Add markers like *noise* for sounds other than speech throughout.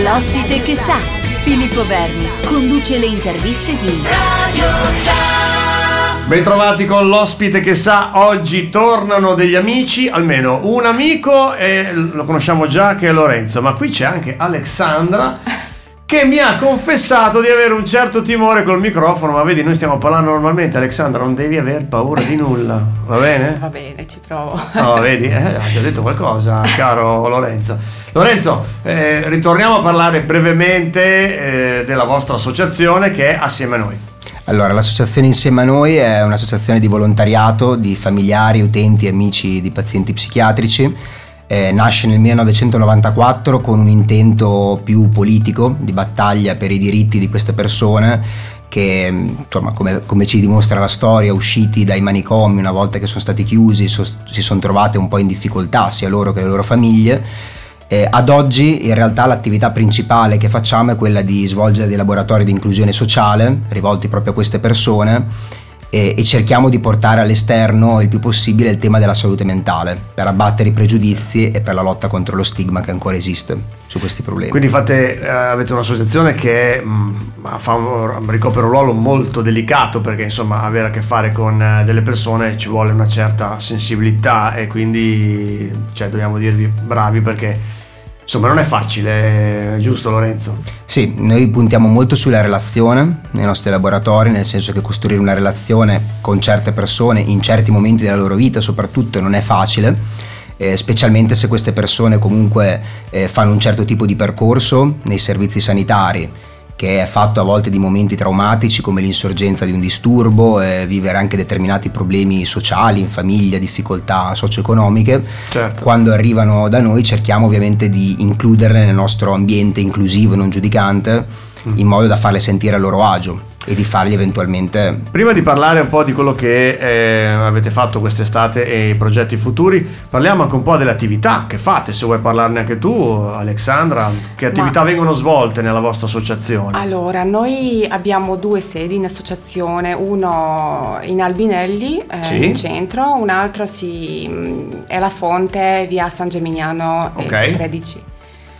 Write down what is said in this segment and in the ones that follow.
L'ospite che sa, Filippo Verni, conduce le interviste di Radio Star. Bentrovati con l'ospite che sa, oggi tornano degli amici, almeno un amico e lo conosciamo già che è Lorenzo, ma qui c'è anche Alexandra che mi ha confessato di avere un certo timore col microfono, ma vedi, noi stiamo parlando normalmente, Alexandra, non devi aver paura di nulla, va bene? Va bene, ci provo. No, vedi, eh, ha già detto qualcosa, caro Lorenzo. Lorenzo, eh, ritorniamo a parlare brevemente eh, della vostra associazione che è Assieme a Noi. Allora, l'associazione Insieme a Noi è un'associazione di volontariato di familiari, utenti e amici di pazienti psichiatrici eh, nasce nel 1994 con un intento più politico di battaglia per i diritti di queste persone che insomma, come, come, ci dimostra la storia, usciti dai manicomi una volta che sono stati chiusi, so, si sono trovate un po' in difficoltà sia loro che le loro famiglie. Eh, ad oggi in realtà l'attività principale che facciamo è quella di svolgere dei laboratori di inclusione sociale rivolti proprio a queste persone e, e, cerchiamo di portare all'esterno il più possibile il tema della salute mentale per abbattere i pregiudizi e per la lotta contro lo stigma che ancora esiste su questi problemi. Quindi fate, eh, avete un'associazione che mh, mm, fa un, ricopre un ruolo molto delicato perché insomma avere a che fare con eh, delle persone ci vuole una certa sensibilità e quindi cioè, dobbiamo dirvi bravi perché Insomma, non è facile, giusto Lorenzo? Sì, noi puntiamo molto sulla relazione nei nostri laboratori, nel senso che costruire una relazione con certe persone in certi momenti della loro vita soprattutto non è facile. Eh, specialmente se queste persone comunque eh, fanno un certo tipo di percorso nei servizi sanitari che è fatto a volte di momenti traumatici come l'insorgenza di un disturbo, eh, vivere anche determinati problemi sociali in famiglia, difficoltà socio-economiche. Certo. Quando arrivano da noi cerchiamo ovviamente di includerle nel nostro ambiente inclusivo e non giudicante mm. in modo da farle sentire a loro agio e di fargli eventualmente... Prima di parlare un po' di quello che eh, avete fatto quest'estate e i progetti futuri, parliamo anche un po' delle attività che fate, se vuoi parlarne anche tu Alexandra, che attività Ma... vengono svolte nella vostra associazione? Allora, noi abbiamo due sedi in associazione, uno in Albinelli, eh, sì. in centro, un altro si, è la Fonte, via San Gemignano eh, okay. 13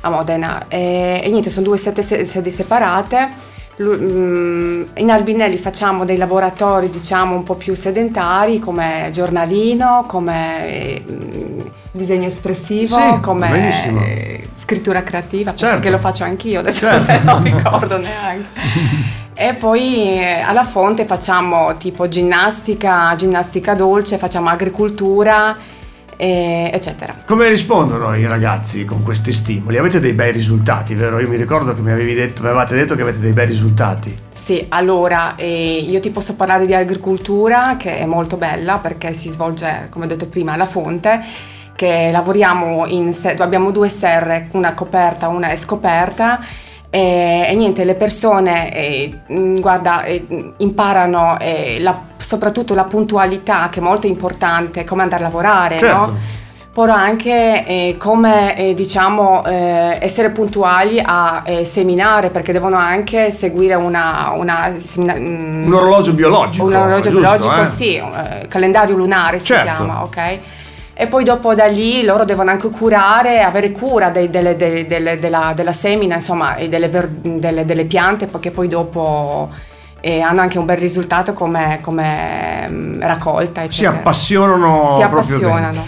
a Modena. E, e niente, sono due sedi separate in Albinelli facciamo dei laboratori diciamo un po' più sedentari come giornalino, come mm, disegno espressivo, sì, come benissimo. scrittura creativa, certo. che lo faccio anch'io, adesso certo. *laughs* non ricordo neanche. *laughs* E poi eh, alla fonte facciamo tipo ginnastica, ginnastica dolce, facciamo agricoltura e, eccetera. Come rispondono i ragazzi con questi stimoli? Avete dei bei risultati, vero? Io mi ricordo che mi avevi detto, avevate detto che avete dei bei risultati. Sì, allora eh, io ti posso parlare di agricoltura che è molto bella perché si svolge, come ho detto prima, alla fonte che lavoriamo in, abbiamo due serre, una coperta, una è scoperta e, e niente, le persone eh, guarda, eh, imparano eh, la, soprattutto la puntualità che è molto importante, come andare a lavorare, certo. no? Però anche eh, come eh, diciamo eh, essere puntuali a seminare perché devono anche seguire una, una semina- mm, un orologio biologico. Un orologio giusto, biologico, sì, calendario lunare si certo. chiama, ok? E poi dopo da lì loro devono anche curare, avere cura dei, delle, delle, delle, della, della, semina, insomma, e delle, delle piante, perché poi dopo eh, hanno anche un bel risultato come, come um, raccolta. Eccetera. Si appassionano. Si appassionano.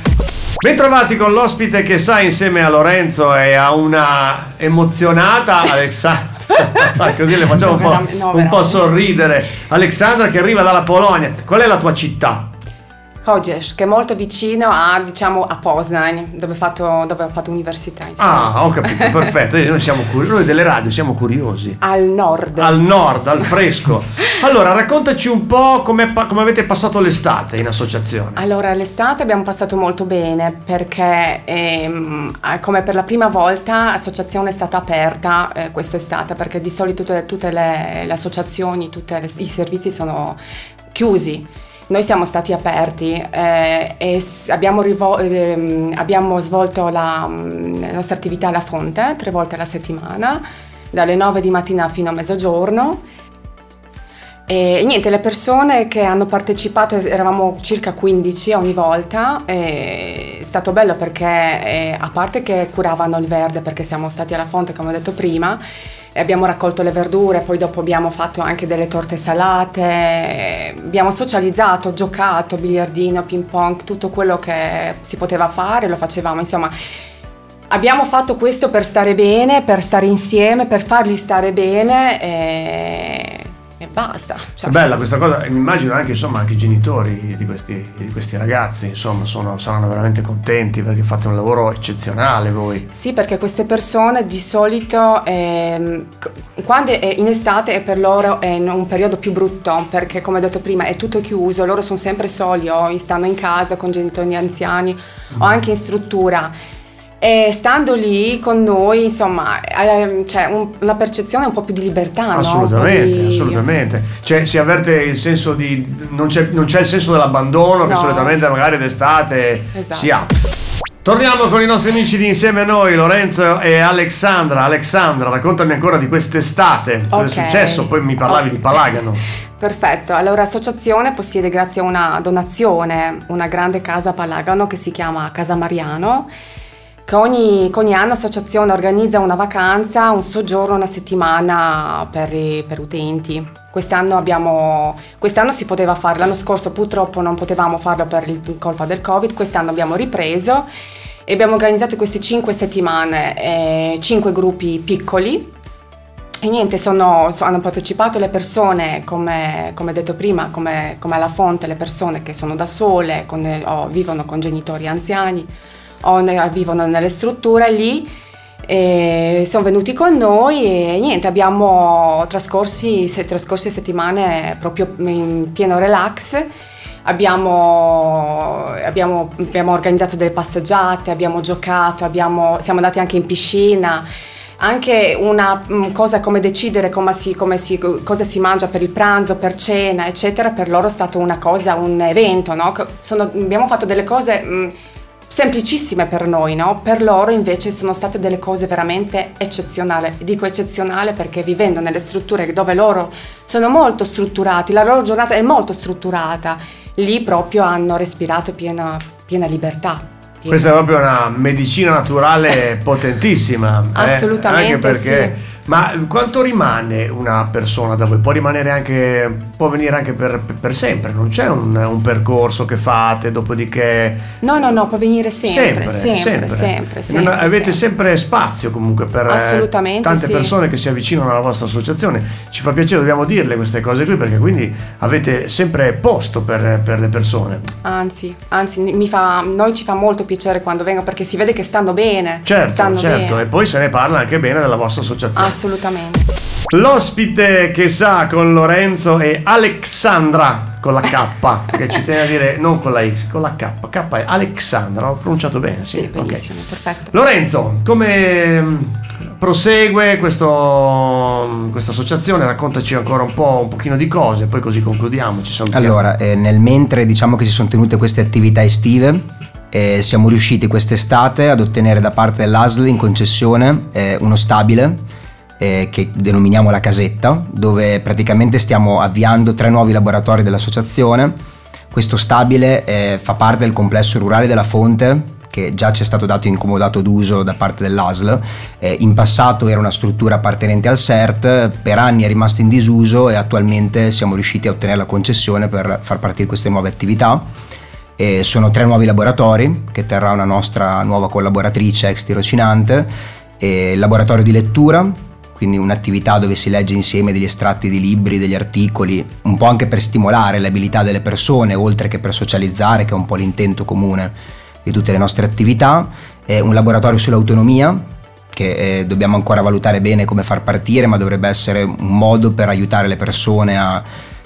Bentrovati con l'ospite che sa insieme a Lorenzo e a una emozionata Alexandra. *laughs* Così le facciamo no, un, po', no, un po' sorridere. Alexandra che arriva dalla Polonia. Qual è la tua città? Kodziesz, che è molto vicino a, diciamo, a Poznań, dove ho fatto, dove ho fatto università. Insomma. Ah, ho capito, *laughs* perfetto. Noi, siamo curiosi, noi delle radio siamo curiosi. Al nord. Al nord, al fresco. allora, raccontaci un po' come, come avete passato l'estate in associazione. Allora, l'estate abbiamo passato molto bene perché ehm, come per la prima volta l'associazione è stata aperta eh, quest'estate perché di solito tutte, tutte le, le, associazioni, tutti i servizi sono chiusi noi siamo stati aperti eh, e abbiamo, rivo- eh, abbiamo svolto la, mm, la, nostra attività alla fonte tre volte alla settimana, dalle 9 di mattina fino a mezzogiorno. E niente, le persone che hanno partecipato, eravamo circa 15 ogni volta, è stato bello perché eh, a parte che curavano il verde perché siamo stati alla fonte come ho detto prima, abbiamo raccolto le verdure, poi dopo abbiamo fatto anche delle torte salate, abbiamo socializzato, giocato, biliardino, ping pong, tutto quello che si poteva fare lo facevamo, insomma abbiamo fatto questo per stare bene, per stare insieme, per farli stare bene. E e basta. Cioè. È bella questa cosa, immagino anche, insomma, anche i genitori di questi, di questi ragazzi insomma, sono, saranno veramente contenti perché fate un lavoro eccezionale voi. Sì, perché queste persone di solito eh, quando è in estate è per loro è un periodo più brutto perché come ho detto prima è tutto chiuso, loro sono sempre soli o stanno in casa con genitori anziani mm. o anche in struttura e stando lì con noi, insomma, eh, c'è un, una percezione un po' più di libertà. Assolutamente, no? di... assolutamente. Cioè, si avverte il senso di. Non c'è, non c'è il senso dell'abbandono no. che solitamente magari d'estate esatto. si ha. Torniamo con i nostri amici di insieme a noi, Lorenzo e Alexandra. Alexandra, raccontami ancora di quest'estate, cosa okay. è successo, poi mi parlavi okay. di Palagano. Perfetto, allora l'associazione possiede grazie a una donazione una grande casa a Palagano che si chiama Casa Mariano che ogni, ogni, anno l'associazione organizza una vacanza, un soggiorno, una settimana per, per utenti. Quest'anno, abbiamo, quest'anno, si poteva fare, l'anno scorso purtroppo non potevamo farlo per il, colpa del Covid, quest'anno abbiamo ripreso e abbiamo organizzato queste cinque settimane, eh, cinque gruppi piccoli. E niente, sono, hanno partecipato le persone, come, come detto prima, come, come, alla fonte, le persone che sono da sole, con, o vivono con genitori anziani o vivono nelle strutture lì sono venuti con noi e niente, abbiamo trascorsi, se, trascorsi settimane proprio in pieno relax. Abbiamo, abbiamo, abbiamo, organizzato delle passeggiate, abbiamo giocato, abbiamo, siamo andati anche in piscina. Anche una mm, cosa come decidere come si, come si, cosa si mangia per il pranzo, per cena, eccetera, per loro è stato una cosa, un evento. No? Sono, abbiamo fatto delle cose mm, semplicissime per noi, no? Per loro invece sono state delle cose veramente eccezionali. Dico eccezionale perché vivendo nelle strutture dove loro sono molto strutturati, la loro giornata è molto strutturata, lì proprio hanno respirato piena, piena libertà. Piena. Questa è proprio una medicina naturale *laughs* potentissima. Assolutamente. Eh? Anche perché sì ma quanto rimane una persona da voi? Può rimanere anche, può venire anche per, per sempre, non c'è un, un, percorso che fate, dopodiché... No, no, no, può venire sempre, sempre, sempre, sempre. sempre, sempre avete sempre. spazio comunque per eh, tante sì. persone che si avvicinano alla vostra associazione. Ci fa piacere, dobbiamo dirle queste cose qui perché quindi avete sempre posto per, per le persone. Anzi, anzi, fa, noi ci fa molto piacere quando vengono perché si vede che stanno bene. Certo, stanno certo, bene. e poi se ne parla anche bene della vostra associazione. Assolutamente. L'ospite che sa con Lorenzo è Alexandra con la K, che ci tiene a dire non con la X, con la K. K è Alexandra, ho pronunciato bene, sì. Sì, benissimo, okay. perfetto. Lorenzo, come mm, prosegue questo, questa associazione? Raccontaci ancora un po', un pochino di cose, poi così concludiamo. Ci allora, eh, nel mentre diciamo che si sono tenute queste attività estive, eh, siamo riusciti quest'estate ad ottenere da parte dell'ASL in concessione eh, uno stabile eh, che denominiamo la casetta, dove praticamente stiamo avviando tre nuovi laboratori dell'associazione. Questo stabile eh, fa parte del complesso rurale della Fonte, che già ci è stato dato incomodato d'uso da parte dell'ASL. Eh, in passato era una struttura appartenente al CERT, per anni è rimasto in disuso e attualmente siamo riusciti a ottenere la concessione per far partire queste nuove attività. E sono tre nuovi laboratori che terrà una nostra nuova collaboratrice ex tirocinante, il laboratorio di lettura, quindi un'attività dove si legge insieme degli estratti di libri, degli articoli, un po' anche per stimolare le abilità delle persone, oltre che per socializzare, che è un po' l'intento comune di tutte le nostre attività, e un laboratorio sull'autonomia, che eh, dobbiamo ancora valutare bene come far partire, ma dovrebbe essere un modo per aiutare le persone a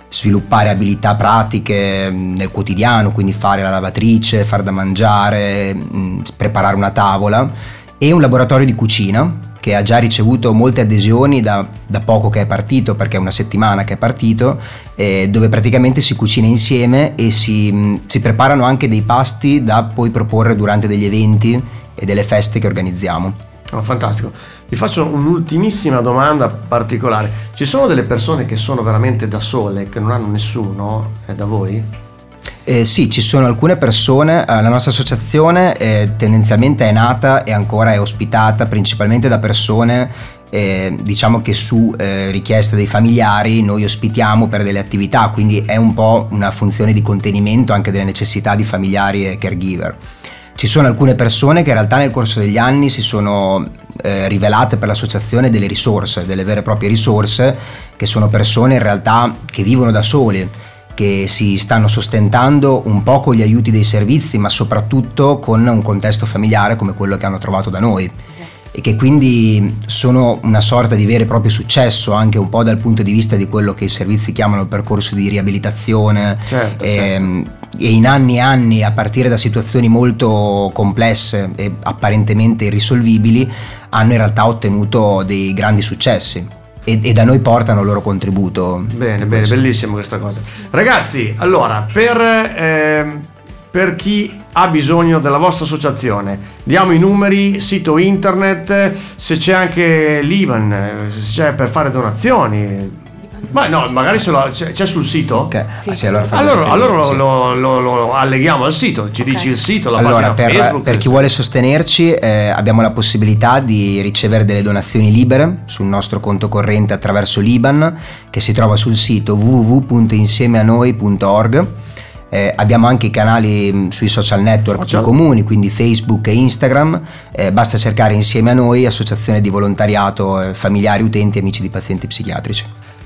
sviluppare abilità pratiche mm, nel quotidiano, quindi fare la lavatrice, far da mangiare, mm, preparare una tavola e un laboratorio di cucina che ha già ricevuto molte adesioni da, da poco che è partito, perché è una settimana che è partito, eh, dove praticamente si cucina insieme e si, mh, si preparano anche dei pasti da poi proporre durante degli eventi e delle feste che organizziamo. Oh, fantastico. Vi faccio un'ultimissima domanda particolare. Ci sono delle persone che sono veramente da sole, che non hanno nessuno eh, da voi? Eh, sì, ci sono alcune persone, eh, la nostra associazione eh, tendenzialmente è nata e ancora è ospitata principalmente da persone eh, diciamo che su eh, richiesta dei familiari noi ospitiamo per delle attività, quindi è un po' una funzione di contenimento anche delle necessità di familiari e caregiver. Ci sono alcune persone che in realtà nel corso degli anni si sono eh, rivelate per l'associazione delle risorse, delle vere e proprie risorse, che sono persone in realtà che vivono da soli, che si stanno sostentando un po' con gli aiuti dei servizi, ma soprattutto con un contesto familiare come quello che hanno trovato da noi. E che quindi sono una sorta di vero e proprio successo anche un po' dal punto di vista di quello che i servizi chiamano percorso di riabilitazione. Certo, e, ehm, certo. e in anni e anni a partire da situazioni molto complesse e apparentemente irrisolvibili hanno in realtà ottenuto dei grandi successi e, e, da noi portano il loro contributo. Bene, bene, bellissimo questa cosa. Ragazzi, allora, per, eh, per chi ha bisogno della vostra associazione. Diamo i numeri, sito internet, se c'è anche l'IBAN, se c'è per fare donazioni. Ma no, magari lo, c'è, c'è, sul sito? Ok, sì. ah, sì, allora, allora, allora sì. lo, lo, lo, alleghiamo al sito, ci okay. dici il sito, la allora, per, Facebook. Per chi vuole sostenerci eh, abbiamo la possibilità di ricevere delle donazioni libere sul nostro conto corrente attraverso l'IBAN che si trova sul sito www.insiemeanoi.org eh, abbiamo anche i canali mm, sui social network più comuni, quindi Facebook e Instagram. Eh, basta cercare insieme a noi Associazione di Volontariato eh, Familiari Utenti e Amici di Pazienti Psichiatrici.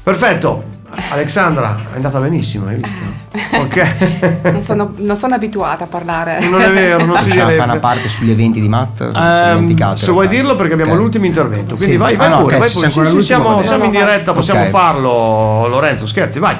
Perfetto, Alexandra, è andata benissimo, hai visto? Ok. *laughs* non, sono, non, sono, abituata a parlare. Non è vero, non si direbbe. Fa una parte sugli eventi di Matt, um, Se vuoi dirlo perché abbiamo okay. l'ultimo intervento, quindi sì. vai, vai ah, pure, no, okay, vai pure. Sì, siamo, siamo in diretta, possiamo okay. farlo, Lorenzo, scherzi, vai.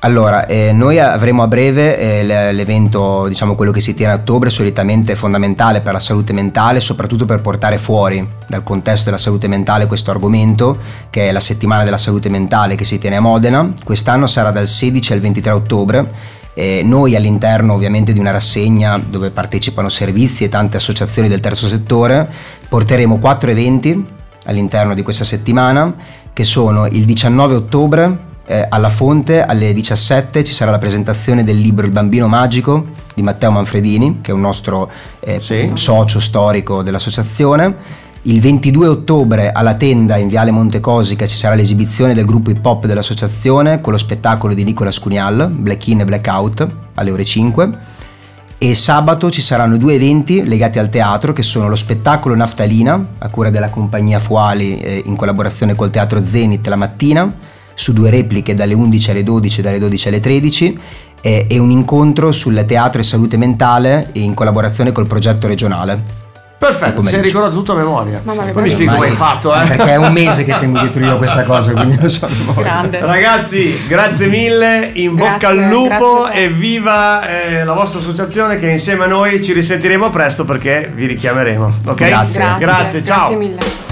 Allora, eh, noi avremo a breve eh, l'evento, diciamo quello che si tiene a ottobre, solitamente fondamentale per la salute mentale, soprattutto per portare fuori dal contesto della salute mentale questo argomento, che è la settimana della salute mentale che si tiene a Modena. Quest'anno sarà dal 16 al 23 ottobre. Eh, noi all'interno ovviamente di una rassegna dove partecipano servizi e tante associazioni del terzo settore porteremo quattro eventi all'interno di questa settimana che sono il 19 ottobre eh, alla fonte alle 17 ci sarà la presentazione del libro Il bambino magico di Matteo Manfredini, che è un nostro eh, sì. socio storico dell'associazione. Il 22 ottobre alla tenda in Viale Montecosica ci sarà l'esibizione del gruppo hip hop dell'associazione con lo spettacolo di Nicola Scunial, Black In e Black Out, alle ore 5. E sabato ci saranno due eventi legati al teatro che sono lo spettacolo Naftalina a cura della compagnia Fuali eh, in collaborazione col Teatro Zenit la mattina su due repliche dalle 11 alle 12 e dalle 12 alle 13 e, e un incontro sul teatro e salute mentale in collaborazione col progetto regionale. Perfetto, si è ricordato tutto a memoria. Mamma mia, Poi mi spiego come hai fatto, eh? Perché è un mese che tengo dietro io questa cosa, quindi lo so Grande. Ragazzi, grazie mille, in grazie, bocca al lupo e viva eh, la vostra associazione che insieme a noi ci risentiremo presto perché vi richiameremo. Ok? Grazie. Grazie, grazie ciao. Grazie mille.